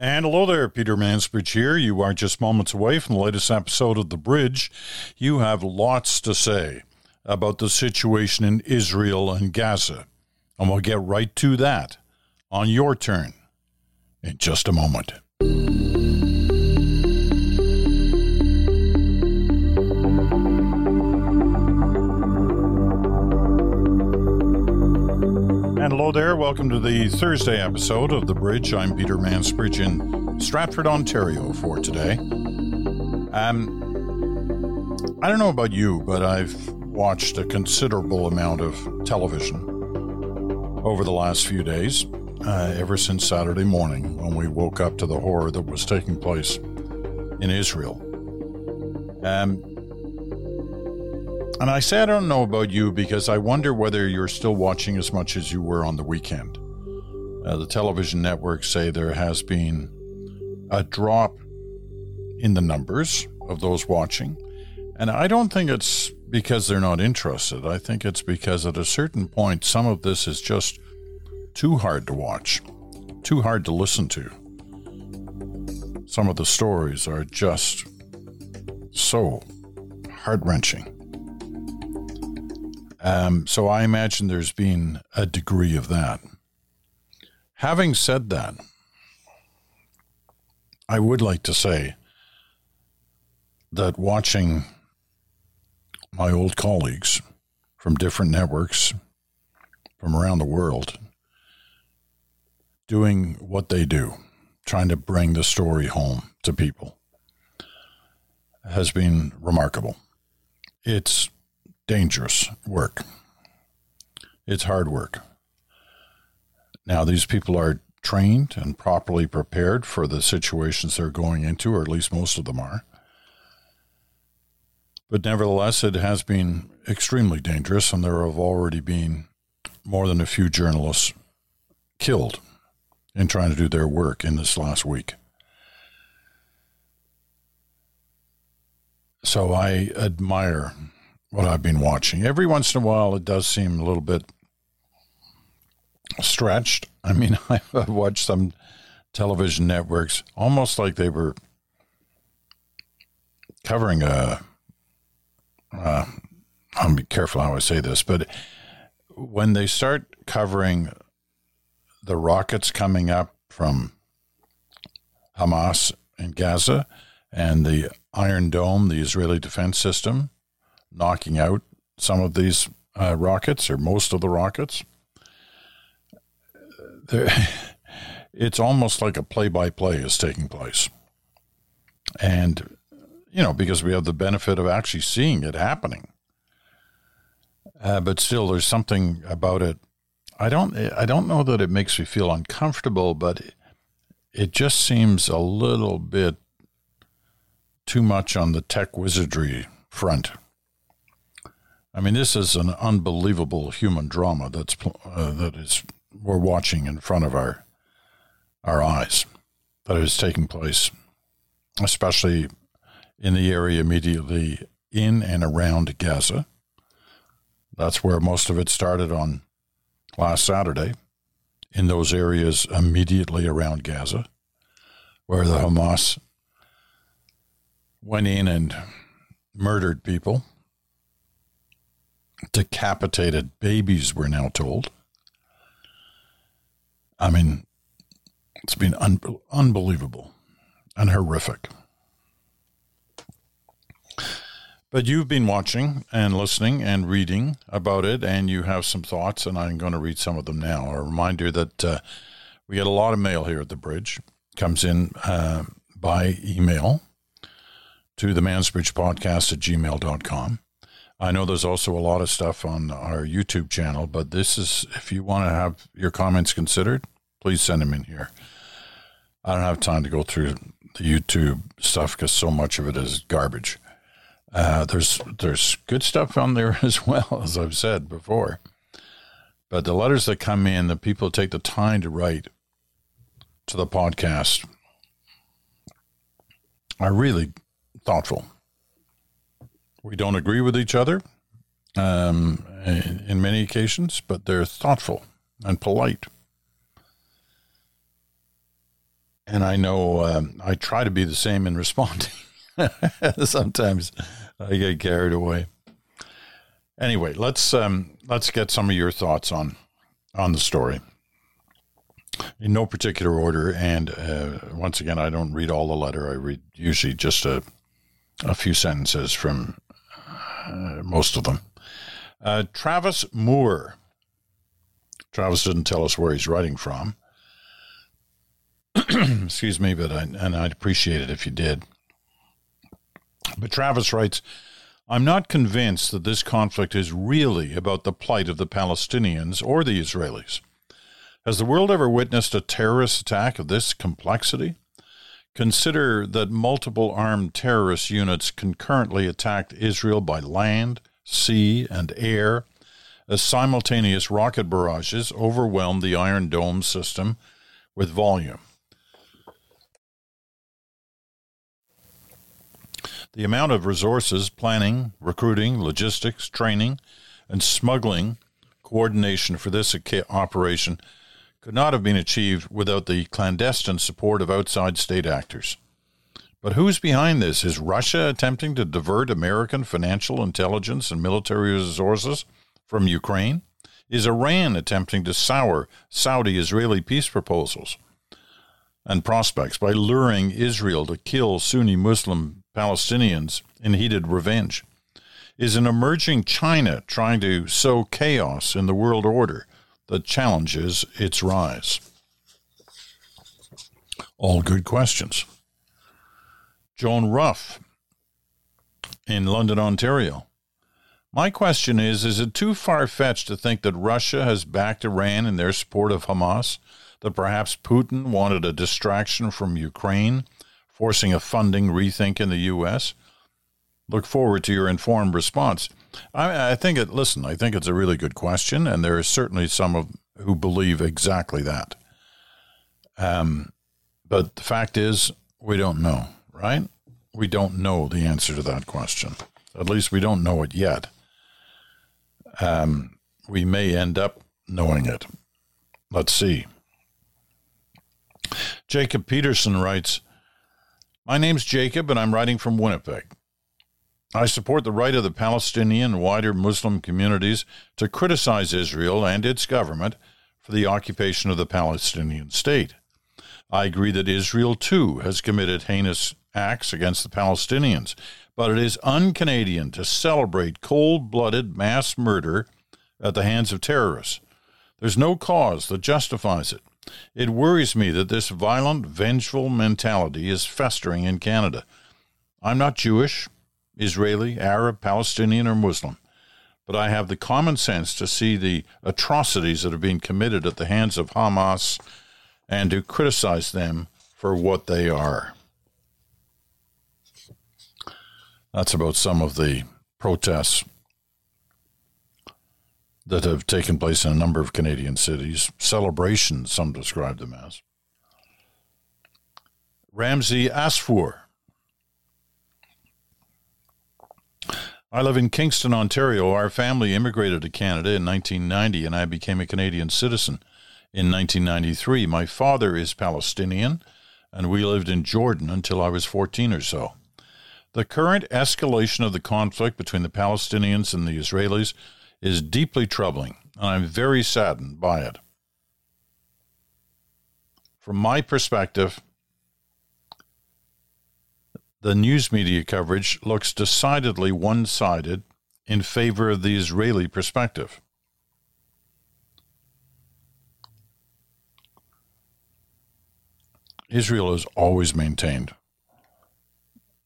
And hello there, Peter Mansbridge here. You are just moments away from the latest episode of The Bridge. You have lots to say about the situation in Israel and Gaza. And we'll get right to that on your turn in just a moment. Hello there. Welcome to the Thursday episode of The Bridge. I'm Peter Mansbridge in Stratford, Ontario for today. Um, I don't know about you, but I've watched a considerable amount of television over the last few days, uh, ever since Saturday morning when we woke up to the horror that was taking place in Israel. Um, and I say I don't know about you because I wonder whether you're still watching as much as you were on the weekend. Uh, the television networks say there has been a drop in the numbers of those watching. And I don't think it's because they're not interested. I think it's because at a certain point, some of this is just too hard to watch, too hard to listen to. Some of the stories are just so heart wrenching. Um, so I imagine there's been a degree of that. Having said that, I would like to say that watching my old colleagues from different networks from around the world doing what they do, trying to bring the story home to people, has been remarkable. It's dangerous work. It's hard work. Now, these people are trained and properly prepared for the situations they're going into, or at least most of them are. But nevertheless, it has been extremely dangerous, and there have already been more than a few journalists killed in trying to do their work in this last week. So I admire what I've been watching. Every once in a while, it does seem a little bit stretched. I mean, I've watched some television networks almost like they were covering a. Uh, I'll be careful how I say this, but when they start covering the rockets coming up from Hamas in Gaza and the Iron Dome, the Israeli defense system, knocking out some of these uh, rockets or most of the rockets. it's almost like a play by play is taking place. And, you know, because we have the benefit of actually seeing it happening. Uh, but still, there's something about it. I don't. I don't know that it makes me feel uncomfortable, but it, it just seems a little bit too much on the tech wizardry front. I mean, this is an unbelievable human drama that's uh, that is we're watching in front of our our eyes that is taking place, especially in the area immediately in and around Gaza. That's where most of it started on last Saturday, in those areas immediately around Gaza, where the Hamas went in and murdered people decapitated babies, we're now told. I mean, it's been un- unbelievable and horrific. But you've been watching and listening and reading about it, and you have some thoughts, and I'm going to read some of them now. A reminder that uh, we get a lot of mail here at the bridge. comes in uh, by email to the Mansbridge podcast at gmail.com. I know there's also a lot of stuff on our YouTube channel, but this is if you want to have your comments considered, please send them in here. I don't have time to go through the YouTube stuff because so much of it is garbage. Uh, there's there's good stuff on there as well, as I've said before. But the letters that come in, the people take the time to write to the podcast are really thoughtful. We don't agree with each other um, in, many occasions, but they're thoughtful and polite. and I know um, I try to be the same in responding. Sometimes I get carried away. Anyway, let's um, let's get some of your thoughts on on the story in no particular order. And uh, once again, I don't read all the letter. I read usually just a a few sentences from uh, most of them. Uh, Travis Moore. Travis didn't tell us where he's writing from. Excuse me, but I, and I'd appreciate it if you did. But Travis writes, I'm not convinced that this conflict is really about the plight of the Palestinians or the Israelis. Has the world ever witnessed a terrorist attack of this complexity? Consider that multiple armed terrorist units concurrently attacked Israel by land, sea, and air as simultaneous rocket barrages overwhelmed the Iron Dome system with volume. The amount of resources, planning, recruiting, logistics, training, and smuggling coordination for this operation could not have been achieved without the clandestine support of outside state actors. But who's behind this? Is Russia attempting to divert American financial intelligence and military resources from Ukraine? Is Iran attempting to sour Saudi Israeli peace proposals and prospects by luring Israel to kill Sunni Muslim Palestinians in heated revenge? Is an emerging China trying to sow chaos in the world order that challenges its rise? All good questions. Joan Ruff in London, Ontario. My question is Is it too far fetched to think that Russia has backed Iran in their support of Hamas? That perhaps Putin wanted a distraction from Ukraine, forcing a funding rethink in the U.S.? Look forward to your informed response. I, I think it, listen, I think it's a really good question, and there are certainly some of, who believe exactly that. Um, but the fact is, we don't know right? We don't know the answer to that question. At least we don't know it yet. Um, we may end up knowing it. Let's see. Jacob Peterson writes My name's Jacob, and I'm writing from Winnipeg. I support the right of the Palestinian and wider Muslim communities to criticize Israel and its government for the occupation of the Palestinian state. I agree that Israel, too, has committed heinous acts against the Palestinians, but it is un Canadian to celebrate cold blooded mass murder at the hands of terrorists. There's no cause that justifies it. It worries me that this violent, vengeful mentality is festering in Canada. I'm not Jewish, Israeli, Arab, Palestinian, or Muslim, but I have the common sense to see the atrocities that are being committed at the hands of Hamas and to criticize them for what they are. That's about some of the protests that have taken place in a number of Canadian cities, celebrations, some describe them as. Ramsey Asfour. I live in Kingston, Ontario. Our family immigrated to Canada in 1990, and I became a Canadian citizen in 1993. My father is Palestinian, and we lived in Jordan until I was 14 or so. The current escalation of the conflict between the Palestinians and the Israelis is deeply troubling, and I'm very saddened by it. From my perspective, the news media coverage looks decidedly one sided in favor of the Israeli perspective. Israel has always maintained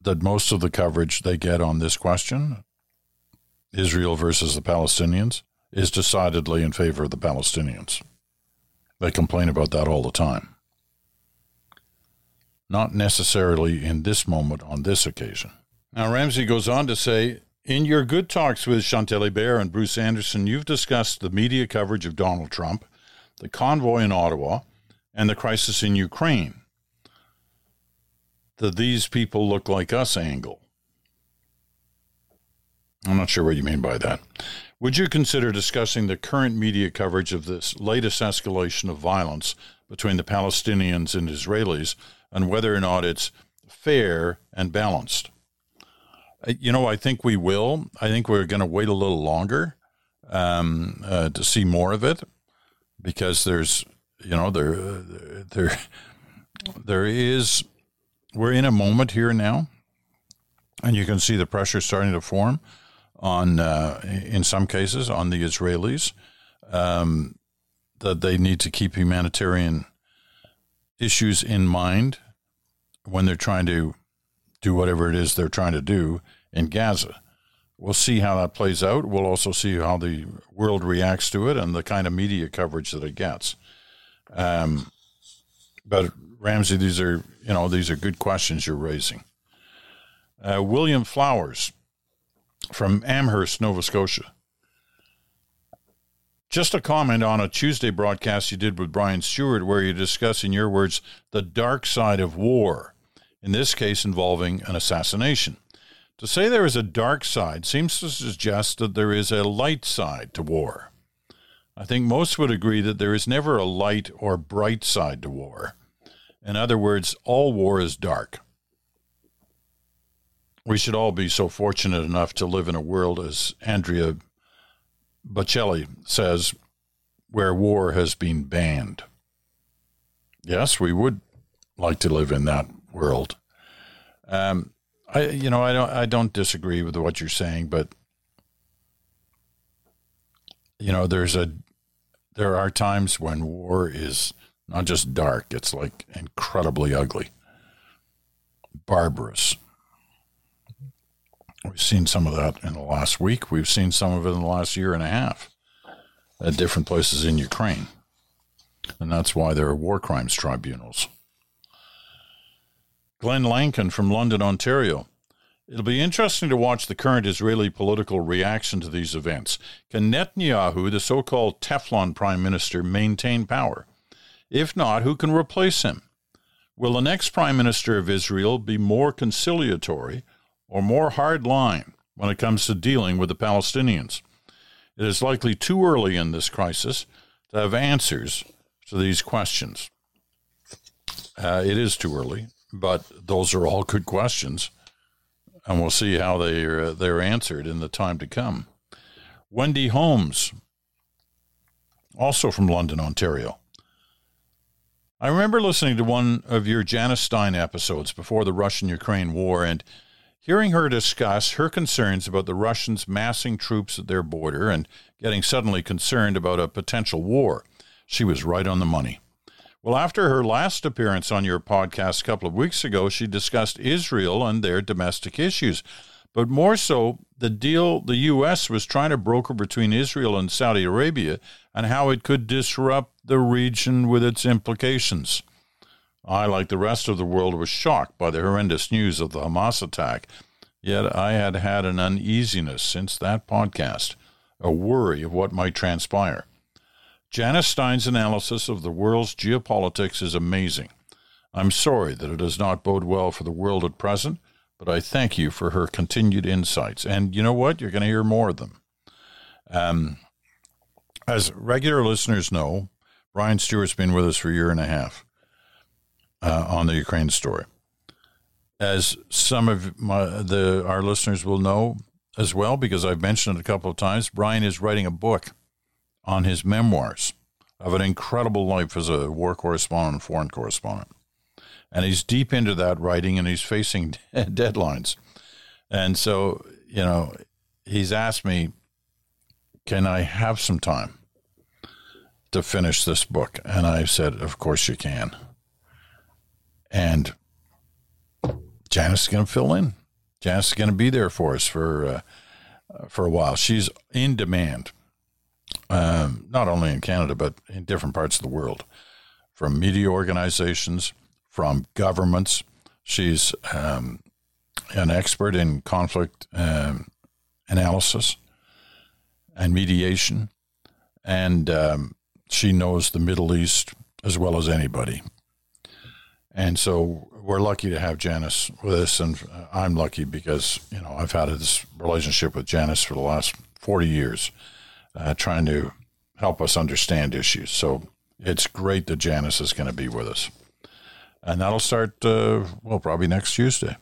that most of the coverage they get on this question, Israel versus the Palestinians, is decidedly in favor of the Palestinians. They complain about that all the time. Not necessarily in this moment on this occasion. Now, Ramsey goes on to say In your good talks with Chantal Hébert and Bruce Anderson, you've discussed the media coverage of Donald Trump, the convoy in Ottawa, and the crisis in Ukraine the these people look like us angle. I'm not sure what you mean by that. Would you consider discussing the current media coverage of this latest escalation of violence between the Palestinians and Israelis and whether or not it's fair and balanced? You know, I think we will. I think we're going to wait a little longer um, uh, to see more of it because there's, you know, there, there, there is. We're in a moment here now, and you can see the pressure starting to form on, uh, in some cases, on the Israelis um, that they need to keep humanitarian issues in mind when they're trying to do whatever it is they're trying to do in Gaza. We'll see how that plays out. We'll also see how the world reacts to it and the kind of media coverage that it gets. Um, but Ramsey, these are you know these are good questions you're raising. Uh, William Flowers from Amherst, Nova Scotia. Just a comment on a Tuesday broadcast you did with Brian Stewart, where you discuss, in your words, the dark side of war, in this case involving an assassination. To say there is a dark side seems to suggest that there is a light side to war. I think most would agree that there is never a light or bright side to war. In other words, all war is dark. We should all be so fortunate enough to live in a world, as Andrea Bocelli says, where war has been banned. Yes, we would like to live in that world. Um, I, you know, I don't, I don't disagree with what you're saying, but you know, there's a, there are times when war is not just dark; it's like incredibly ugly, barbarous. We've seen some of that in the last week. We've seen some of it in the last year and a half at different places in Ukraine. And that's why there are war crimes tribunals. Glenn Lankin from London, Ontario. It'll be interesting to watch the current Israeli political reaction to these events. Can Netanyahu, the so called Teflon prime minister, maintain power? If not, who can replace him? Will the next prime minister of Israel be more conciliatory or more hard line when it comes to dealing with the Palestinians? It is likely too early in this crisis to have answers to these questions. Uh, it is too early, but those are all good questions and we'll see how they are, they're answered in the time to come. Wendy Holmes, also from London, Ontario. I remember listening to one of your Janice Stein episodes before the Russian Ukraine war and hearing her discuss her concerns about the Russians massing troops at their border and getting suddenly concerned about a potential war. She was right on the money. Well, after her last appearance on your podcast a couple of weeks ago, she discussed Israel and their domestic issues, but more so the deal the U.S. was trying to broker between Israel and Saudi Arabia and how it could disrupt the region with its implications. I, like the rest of the world, was shocked by the horrendous news of the Hamas attack, yet I had had an uneasiness since that podcast, a worry of what might transpire. Janice Stein's analysis of the world's geopolitics is amazing. I'm sorry that it does not bode well for the world at present, but I thank you for her continued insights. And you know what? You're going to hear more of them. Um, as regular listeners know, Brian Stewart's been with us for a year and a half uh, on the Ukraine story. As some of my, the, our listeners will know as well, because I've mentioned it a couple of times, Brian is writing a book on his memoirs of an incredible life as a war correspondent and foreign correspondent. And he's deep into that writing and he's facing deadlines. And so, you know, he's asked me, can I have some time to finish this book? And I said, of course you can. And Janice is going to fill in. Janice is going to be there for us for uh, for a while. She's in demand um, not only in Canada, but in different parts of the world, from media organizations, from governments. She's um, an expert in conflict um, analysis and mediation, and um, she knows the Middle East as well as anybody. And so we're lucky to have Janice with us, and I'm lucky because you know I've had this relationship with Janice for the last 40 years, uh, trying to help us understand issues. So it's great that Janice is going to be with us, and that'll start uh, well probably next Tuesday.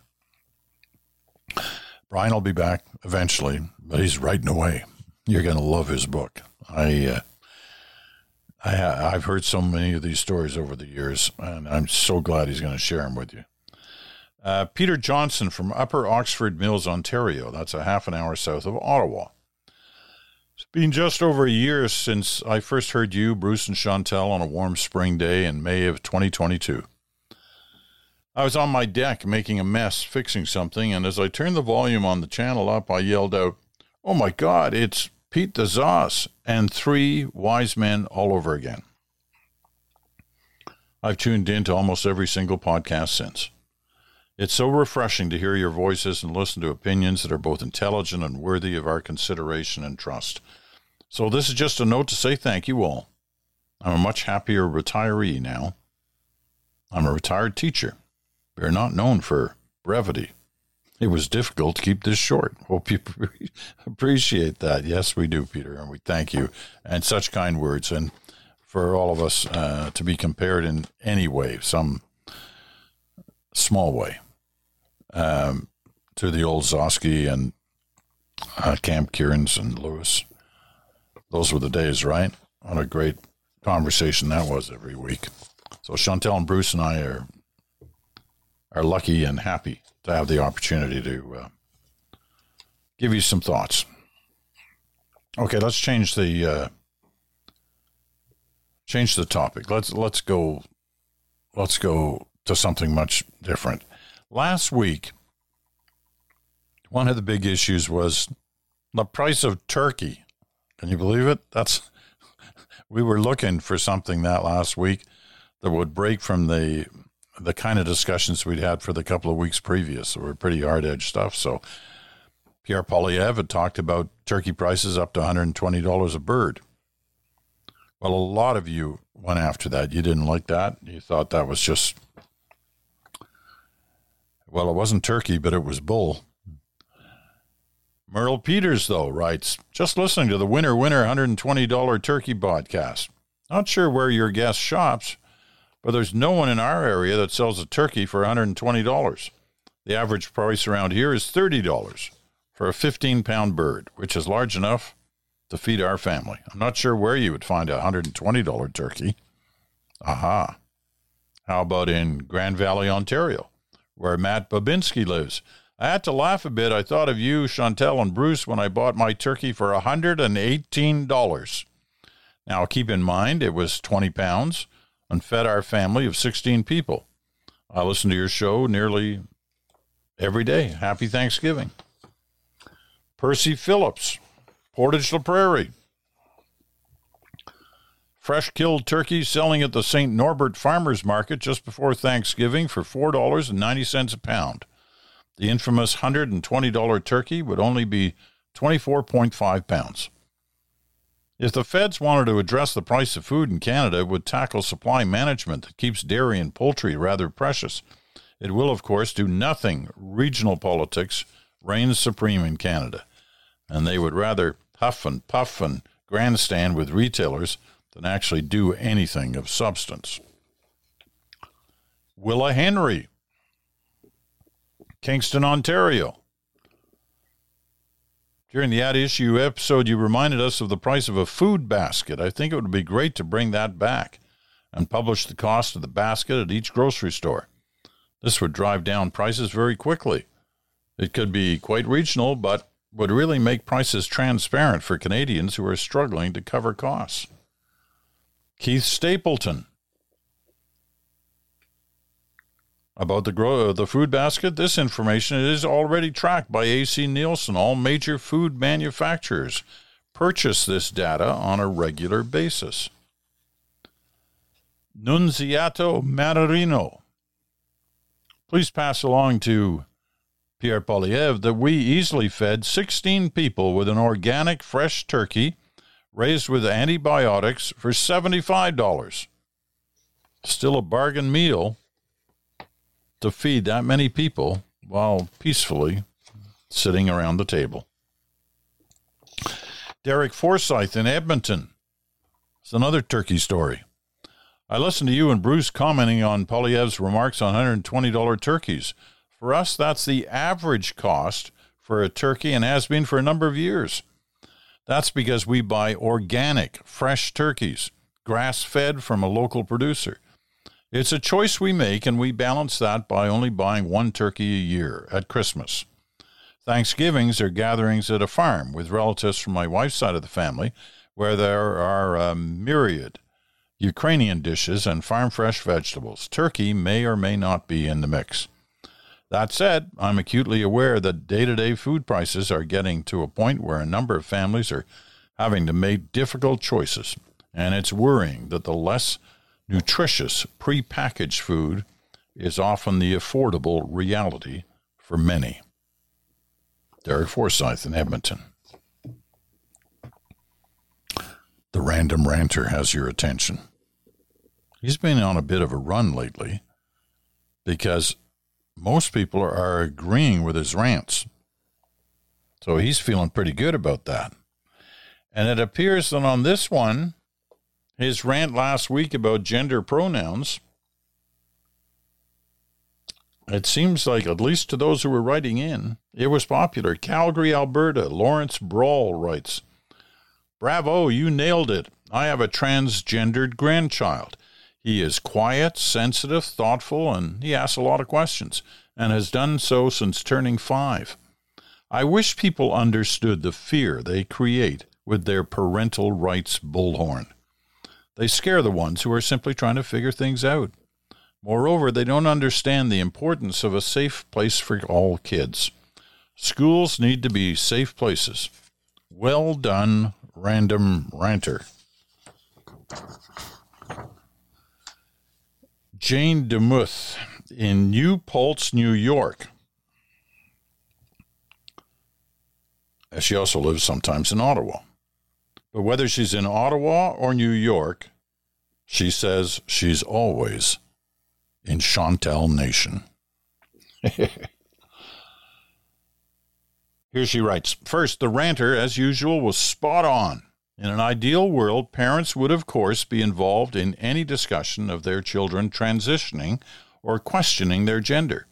Brian will be back eventually, but he's writing away. You're going to love his book. I. Uh, I, I've heard so many of these stories over the years, and I'm so glad he's going to share them with you. Uh, Peter Johnson from Upper Oxford Mills, Ontario. That's a half an hour south of Ottawa. It's been just over a year since I first heard you, Bruce, and Chantal on a warm spring day in May of 2022. I was on my deck making a mess, fixing something, and as I turned the volume on the channel up, I yelled out, Oh my God, it's Pete the Zoss, and three wise men all over again. I've tuned in to almost every single podcast since. It's so refreshing to hear your voices and listen to opinions that are both intelligent and worthy of our consideration and trust. So, this is just a note to say thank you all. I'm a much happier retiree now. I'm a retired teacher. We're not known for brevity. It was difficult to keep this short. Hope you appreciate that. Yes, we do, Peter, and we thank you. And such kind words. And for all of us uh, to be compared in any way, some small way, um, to the old Gzowski and uh, Camp Kierans and Lewis. Those were the days, right? What a great conversation that was every week. So Chantal and Bruce and I are are lucky and happy to have the opportunity to uh, give you some thoughts. Okay, let's change the uh, change the topic. Let's let's go let's go to something much different. Last week, one of the big issues was the price of turkey. Can you believe it? That's we were looking for something that last week that would break from the the kind of discussions we'd had for the couple of weeks previous. They were pretty hard edge stuff. So Pierre Poilievre had talked about turkey prices up to $120 a bird. Well, a lot of you went after that. You didn't like that. You thought that was just, well, it wasn't turkey, but it was bull. Merle Peters, though, writes just listening to the Winner Winner $120 turkey podcast. Not sure where your guest shops, but there's no one in our area that sells a turkey for $120. The average price around here is $30 for a 15 pound bird, which is large enough to feed our family. I'm not sure where you would find a $120 turkey. Aha. How about in Grand Valley, Ontario, where Matt Babinski lives? I had to laugh a bit. I thought of you, Chantal, and Bruce when I bought my turkey for a $118. Now, keep in mind, it was 20 pounds and fed our family of 16 people. I listen to your show nearly every day. Happy Thanksgiving. Percy Phillips, Portage la Prairie. Fresh killed turkey selling at the St. Norbert Farmers Market just before Thanksgiving for $4.90 a pound. The infamous $120 turkey would only be 24.5 pounds. If the feds wanted to address the price of food in Canada, it would tackle supply management that keeps dairy and poultry rather precious. It will, of course, do nothing. Regional politics reigns supreme in Canada, and they would rather huff and puff and grandstand with retailers than actually do anything of substance. Willa Henry, Kingston, Ontario. During the At Issue episode, you reminded us of the price of a food basket. I think it would be great to bring that back and publish the cost of the basket at each grocery store. This would drive down prices very quickly. It could be quite regional, but would really make prices transparent for Canadians who are struggling to cover costs. Keith Stapleton, About the, grow, uh, the food basket, this information is already tracked by AC Nielsen. All major food manufacturers purchase this data on a regular basis. Nunziato Marino. Please pass along to Pierre Poilievre that we easily fed 16 people with an organic fresh turkey raised with antibiotics for $75. Still a bargain meal to feed that many people while peacefully sitting around the table. Derek Forsyth in Edmonton. It's another turkey story. I listened to you and Bruce commenting on Poilievre's remarks on $120 turkeys. For us, that's the average cost for a turkey and has been for a number of years. That's because we buy organic, fresh turkeys, grass fed from a local producer. It's a choice we make, and we balance that by only buying one turkey a year at Christmas. Thanksgivings are gatherings at a farm with relatives from my wife's side of the family, where there are a myriad Ukrainian dishes and farm fresh vegetables. Turkey may or may not be in the mix. That said, I'm acutely aware that day to day food prices are getting to a point where a number of families are having to make difficult choices, and it's worrying that the less nutritious prepackaged food is often the affordable reality for many. Derek Forsyth in Edmonton. The random ranter has your attention. He's been on a bit of a run lately because most people are agreeing with his rants. So he's feeling pretty good about that. And it appears that on this one, his rant last week about gender pronouns, it seems like, at least to those who were writing in, it was popular. Calgary, Alberta, Lawrence Brawl writes Bravo, you nailed it. I have a transgendered grandchild. He is quiet, sensitive, thoughtful, and he asks a lot of questions, and has done so since turning five. I wish people understood the fear they create with their parental rights bullhorn. They scare the ones who are simply trying to figure things out. Moreover, they don't understand the importance of a safe place for all kids. Schools need to be safe places. Well done, random ranter. Jane DeMuth in New Paltz, New York. She also lives sometimes in Ottawa. But whether she's in Ottawa or New York, she says she's always in Chantal Nation. Here she writes First, the ranter, as usual, was spot on. In an ideal world, parents would, of course, be involved in any discussion of their children transitioning or questioning their gender.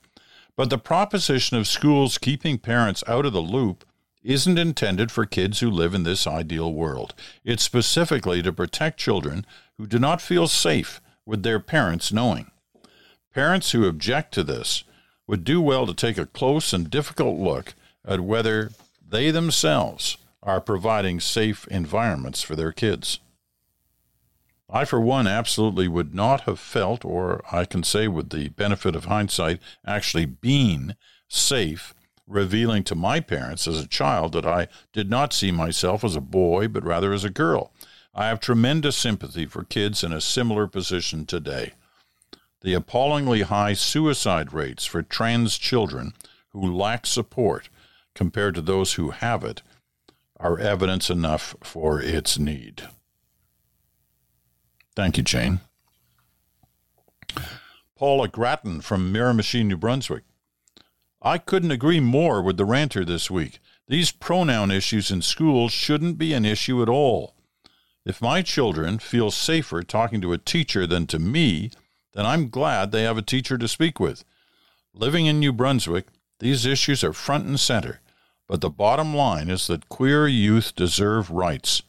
But the proposition of schools keeping parents out of the loop isn't intended for kids who live in this ideal world. It's specifically to protect children who do not feel safe with their parents knowing. Parents who object to this would do well to take a close and difficult look at whether they themselves are providing safe environments for their kids. I, for one, absolutely would not have felt, or I can say with the benefit of hindsight, actually been safe revealing to my parents as a child that I did not see myself as a boy, but rather as a girl. I have tremendous sympathy for kids in a similar position today. The appallingly high suicide rates for trans children who lack support compared to those who have it are evidence enough for its need. Thank you, Jane. Paula Grattan from Miramichi, New Brunswick. I couldn't agree more with the ranter this week. These pronoun issues in schools shouldn't be an issue at all. If my children feel safer talking to a teacher than to me, then I'm glad they have a teacher to speak with. Living in New Brunswick, these issues are front and center. But the bottom line is that queer youth deserve rights.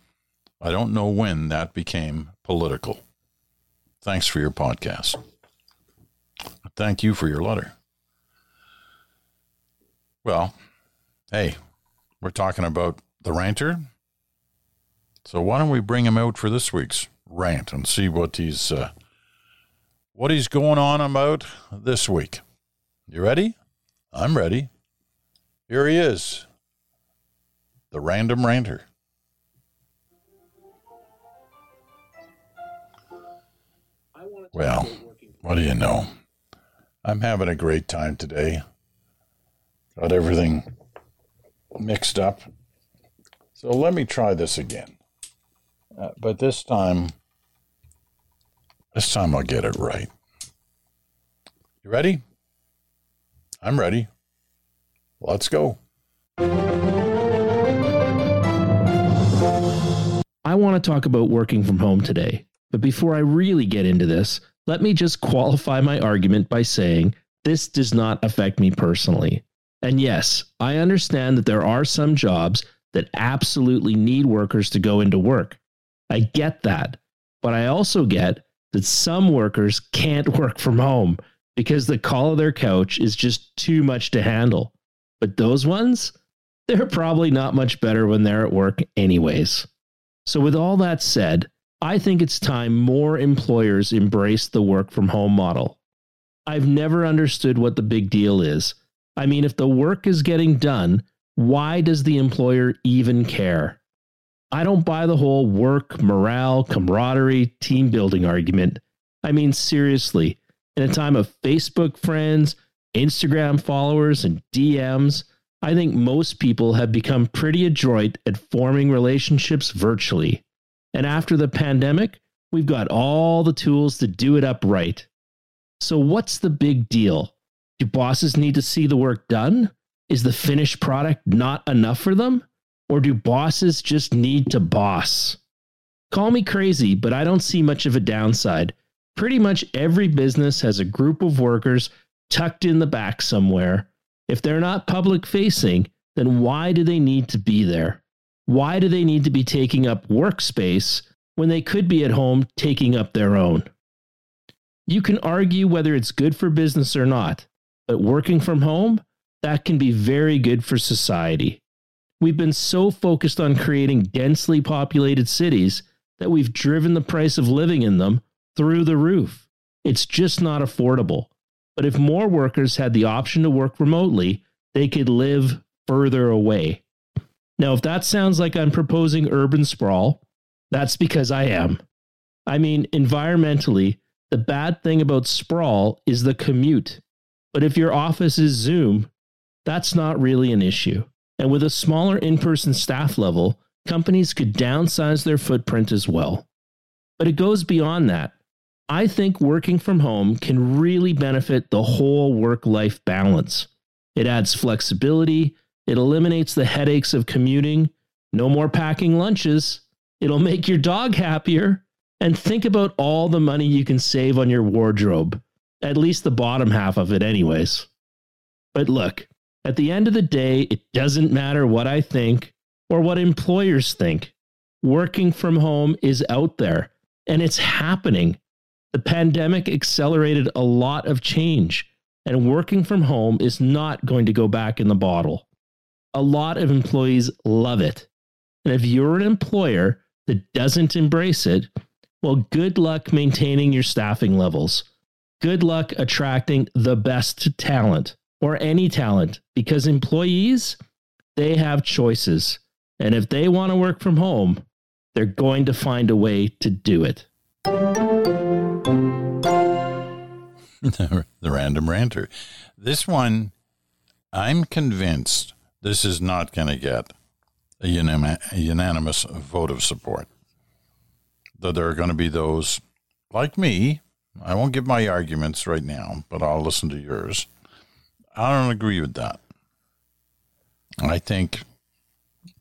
I don't know when that became political. Thanks for your podcast. Thank you for your letter. Well, hey, we're talking about the ranter. So why don't we bring him out for this week's rant and see what he's uh, what he's going on about this week. You ready? I'm ready. Here he is the random ranter. Well, what do you know? I'm having a great time today. Got everything mixed up. So let me try this again. Uh, but this time, this time I'll get it right. You ready? I'm ready. Let's go. I want to talk about working from home today. But before I really get into this, let me just qualify my argument by saying this does not affect me personally. And yes, I understand that there are some jobs that absolutely need workers to go into work. I get that. But I also get that some workers can't work from home because the call of their couch is just too much to handle. But those ones, they're probably not much better when they're at work, anyways. So, with all that said, I think it's time more employers embrace the work from home model. I've never understood what the big deal is. I mean, if the work is getting done, why does the employer even care? I don't buy the whole work, morale, camaraderie, team building argument. I mean, seriously, in a time of Facebook friends, Instagram followers, and DMs, I think most people have become pretty adroit at forming relationships virtually. And after the pandemic, we've got all the tools to do it up right. So, what's the big deal? Do bosses need to see the work done? Is the finished product not enough for them? Or do bosses just need to boss? Call me crazy, but I don't see much of a downside. Pretty much every business has a group of workers tucked in the back somewhere. If they're not public facing, then why do they need to be there? Why do they need to be taking up workspace when they could be at home taking up their own? You can argue whether it's good for business or not, but working from home, that can be very good for society. We've been so focused on creating densely populated cities that we've driven the price of living in them through the roof. It's just not affordable. But if more workers had the option to work remotely, they could live further away. Now, if that sounds like I'm proposing urban sprawl, that's because I am. I mean, environmentally, the bad thing about sprawl is the commute. But if your office is Zoom, that's not really an issue. And with a smaller in person staff level, companies could downsize their footprint as well. But it goes beyond that. I think working from home can really benefit the whole work life balance. It adds flexibility, it eliminates the headaches of commuting. No more packing lunches. It'll make your dog happier. And think about all the money you can save on your wardrobe. At least the bottom half of it, anyways. But look, at the end of the day, it doesn't matter what I think or what employers think. Working from home is out there and it's happening. The pandemic accelerated a lot of change, and working from home is not going to go back in the bottle a lot of employees love it. And if you're an employer that doesn't embrace it, well, good luck maintaining your staffing levels. Good luck attracting the best talent or any talent because employees, they have choices. And if they want to work from home, they're going to find a way to do it. the random ranter. This one, I'm convinced this is not going to get a, unanim- a unanimous vote of support. Though there are going to be those like me, I won't give my arguments right now, but I'll listen to yours. I don't agree with that. I think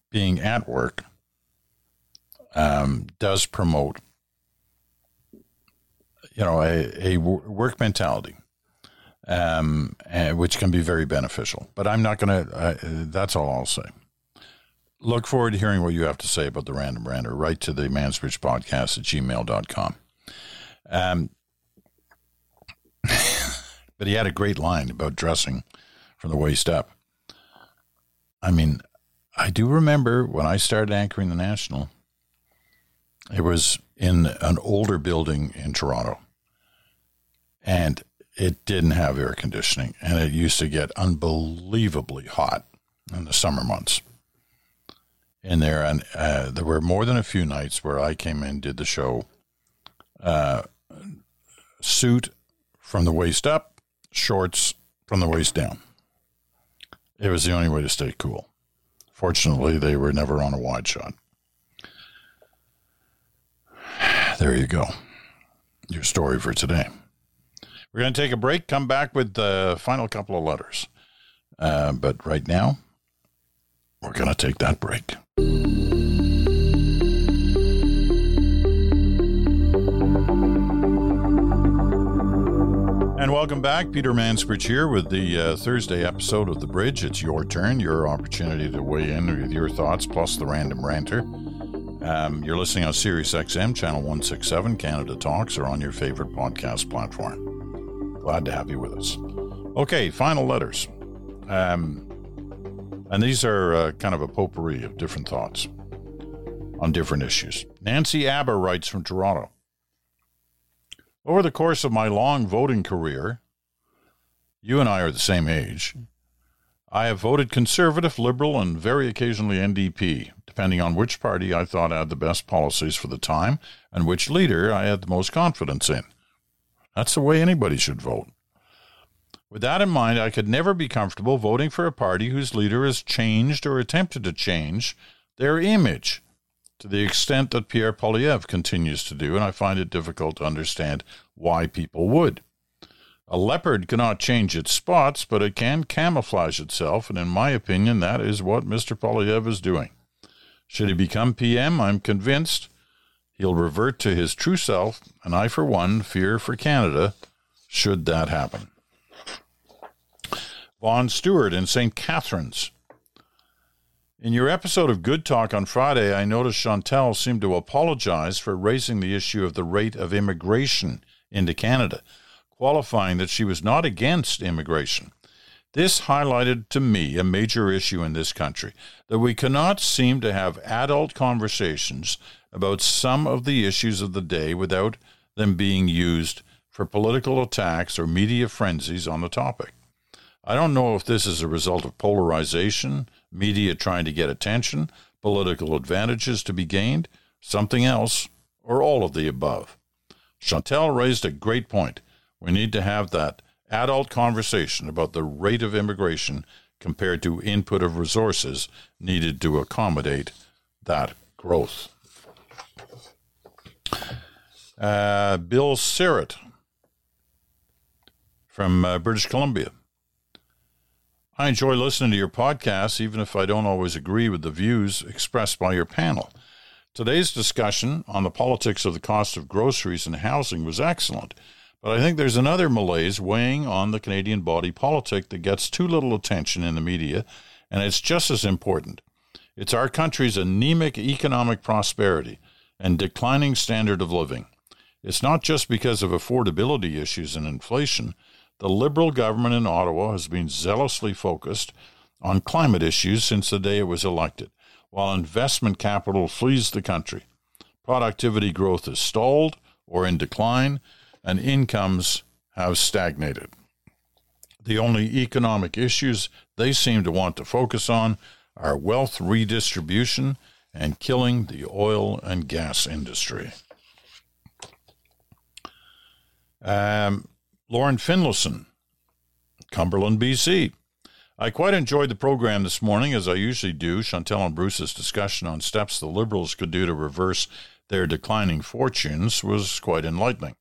being at work um, does promote, you know, a, a work mentality um, uh, which can be very beneficial. But I'm not going to, uh, that's all I'll say. Look forward to hearing what you have to say about the Random Ranter. Write to the Mansbridge podcast at gmail.com. Um, but he had a great line about dressing from the waist up. I mean, I do remember when I started anchoring the National, it was in an older building in Toronto. And it didn't have air conditioning and it used to get unbelievably hot in the summer months. In there and uh, there were more than a few nights where i came in did the show uh, suit from the waist up shorts from the waist down. It was the only way to stay cool. Fortunately they were never on a wide shot. There you go. Your story for today We're going to take a break, come back with the final couple of letters. Uh, but right now, we're going to take that break. And welcome back. Peter Mansbridge here with the uh, Thursday episode of The Bridge. It's your turn, your opportunity to weigh in with your thoughts, plus the random ranter. Um, you're listening on Sirius XM, channel 167, Canada Talks, or on your favorite podcast platform. Glad to have you with us. Okay, final letters. Um, and these are uh, kind of a potpourri of different thoughts on different issues. Nancy Aber writes from Toronto. Over the course of my long voting career, you and I are the same age, I have voted conservative, liberal, and very occasionally NDP, depending on which party I thought had the best policies for the time and which leader I had the most confidence in. That's the way anybody should vote. With that in mind, I could never be comfortable voting for a party whose leader has changed or attempted to change their image to the extent that Pierre Poilievre continues to do, and I find it difficult to understand why people would. A leopard cannot change its spots, but it can camouflage itself, and in my opinion, that is what Mr. Poilievre is doing. Should he become PM, I'm convinced he'll revert to his true self, and I, for one, fear for Canada should that happen. Vaughn Stewart in St. Catharines in your episode of Good Talk on Friday, I noticed Chantal seemed to apologize for raising the issue of the rate of immigration into Canada, qualifying that she was not against immigration. This highlighted to me a major issue in this country that we cannot seem to have adult conversations about some of the issues of the day without them being used for political attacks or media frenzies on the topic. I don't know if this is a result of polarization media trying to get attention, political advantages to be gained, something else, or all of the above. Chantal raised a great point. We need to have that adult conversation about the rate of immigration compared to input of resources needed to accommodate that growth. Uh, Bill Sirrett from uh, British Columbia. I enjoy listening to your podcasts, even if I don't always agree with the views expressed by your panel. Today's discussion on the politics of the cost of groceries and housing was excellent, but I think there's another malaise weighing on the Canadian body politic that gets too little attention in the media, and it's just as important. It's our country's anemic economic prosperity and declining standard of living. It's not just because of affordability issues and inflation the Liberal government in Ottawa has been zealously focused on climate issues since the day it was elected, while investment capital flees the country. Productivity growth is stalled or in decline, and incomes have stagnated. The only economic issues they seem to want to focus on are wealth redistribution and killing the oil and gas industry. Um, Lauren Finlayson, Cumberland, BC. I quite enjoyed the program this morning, as I usually do. Chantal and Bruce's discussion on steps the Liberals could do to reverse their declining fortunes was quite enlightening.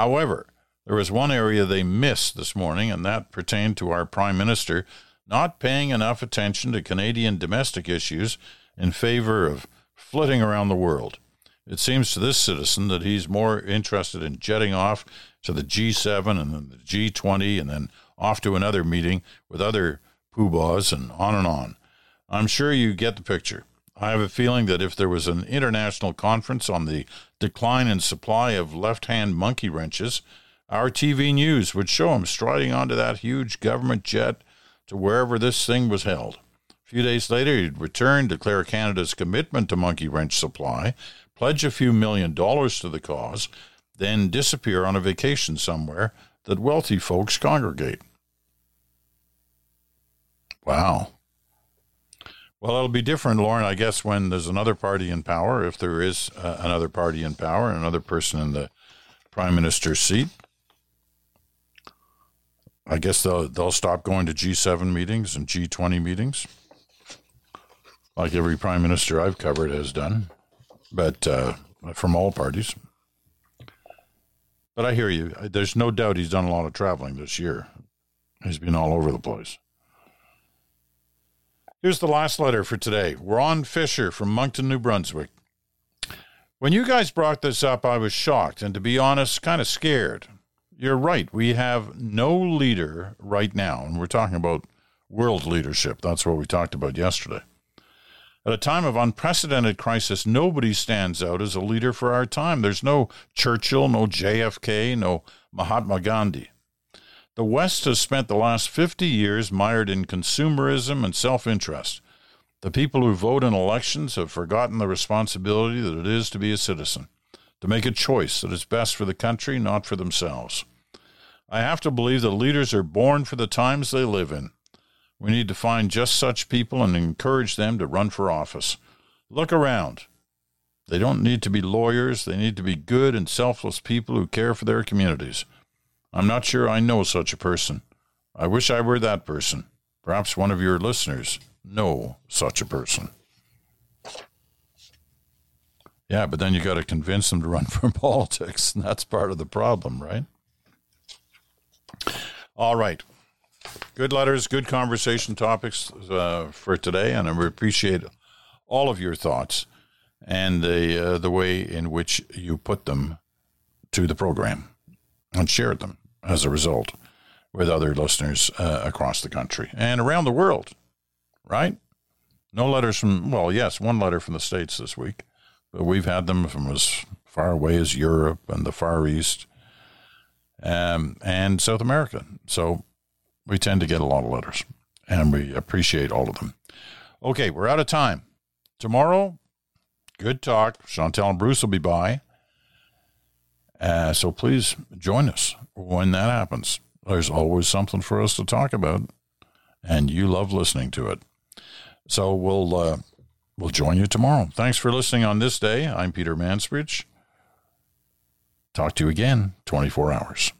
However, there was one area they missed this morning, and that pertained to our Prime Minister not paying enough attention to Canadian domestic issues in favor of flitting around the world. It seems to this citizen that he's more interested in jetting off to the G7 and then the G20 and then off to another meeting with other poobahs and on and on. I'm sure you get the picture. I have a feeling that if there was an international conference on the decline in supply of left hand monkey wrenches, our TV news would show him striding onto that huge government jet to wherever this thing was held. A few days later, he'd return, declare Canada's commitment to monkey wrench supply, pledge a few million dollars to the cause, then disappear on a vacation somewhere that wealthy folks congregate. Wow. Well, it'll be different, Lauren, I guess, when there's another party in power, if there is uh, another party in power and another person in the prime minister's seat. I guess they'll, they'll stop going to G7 meetings and G20 meetings, like every prime minister I've covered has done, but uh, from all parties. But I hear you. There's no doubt he's done a lot of traveling this year. He's been all over the place. Here's the last letter for today. Ron Fisher from Moncton, New Brunswick. When you guys brought this up, I was shocked and, to be honest, kind of scared. You're right. We have no leader right now, and we're talking about world leadership. That's what we talked about yesterday. At a time of unprecedented crisis, nobody stands out as a leader for our time. There's no Churchill, no JFK, no Mahatma Gandhi. The West has spent the last 50 years mired in consumerism and self interest. The people who vote in elections have forgotten the responsibility that it is to be a citizen, to make a choice that is best for the country, not for themselves. I have to believe that leaders are born for the times they live in. We need to find just such people and encourage them to run for office. Look around. They don't need to be lawyers, they need to be good and selfless people who care for their communities. I'm not sure I know such a person. I wish I were that person. Perhaps one of your listeners know such a person. Yeah, but then you got to convince them to run for politics, and that's part of the problem, right? All right. Good letters, good conversation topics uh, for today, and I appreciate all of your thoughts and the uh, the way in which you put them to the program and shared them as a result with other listeners uh, across the country and around the world, right? No letters from, well, yes, one letter from the States this week, but we've had them from as far away as Europe and the Far East um, and South America. So we tend to get a lot of letters and we appreciate all of them. Okay, we're out of time. Tomorrow, good talk. Chantal and Bruce will be by. Uh, so please join us when that happens. There's always something for us to talk about, and you love listening to it. So we'll uh, we'll join you tomorrow. Thanks for listening on this day. I'm Peter Mansbridge. Talk to you again 24 hours.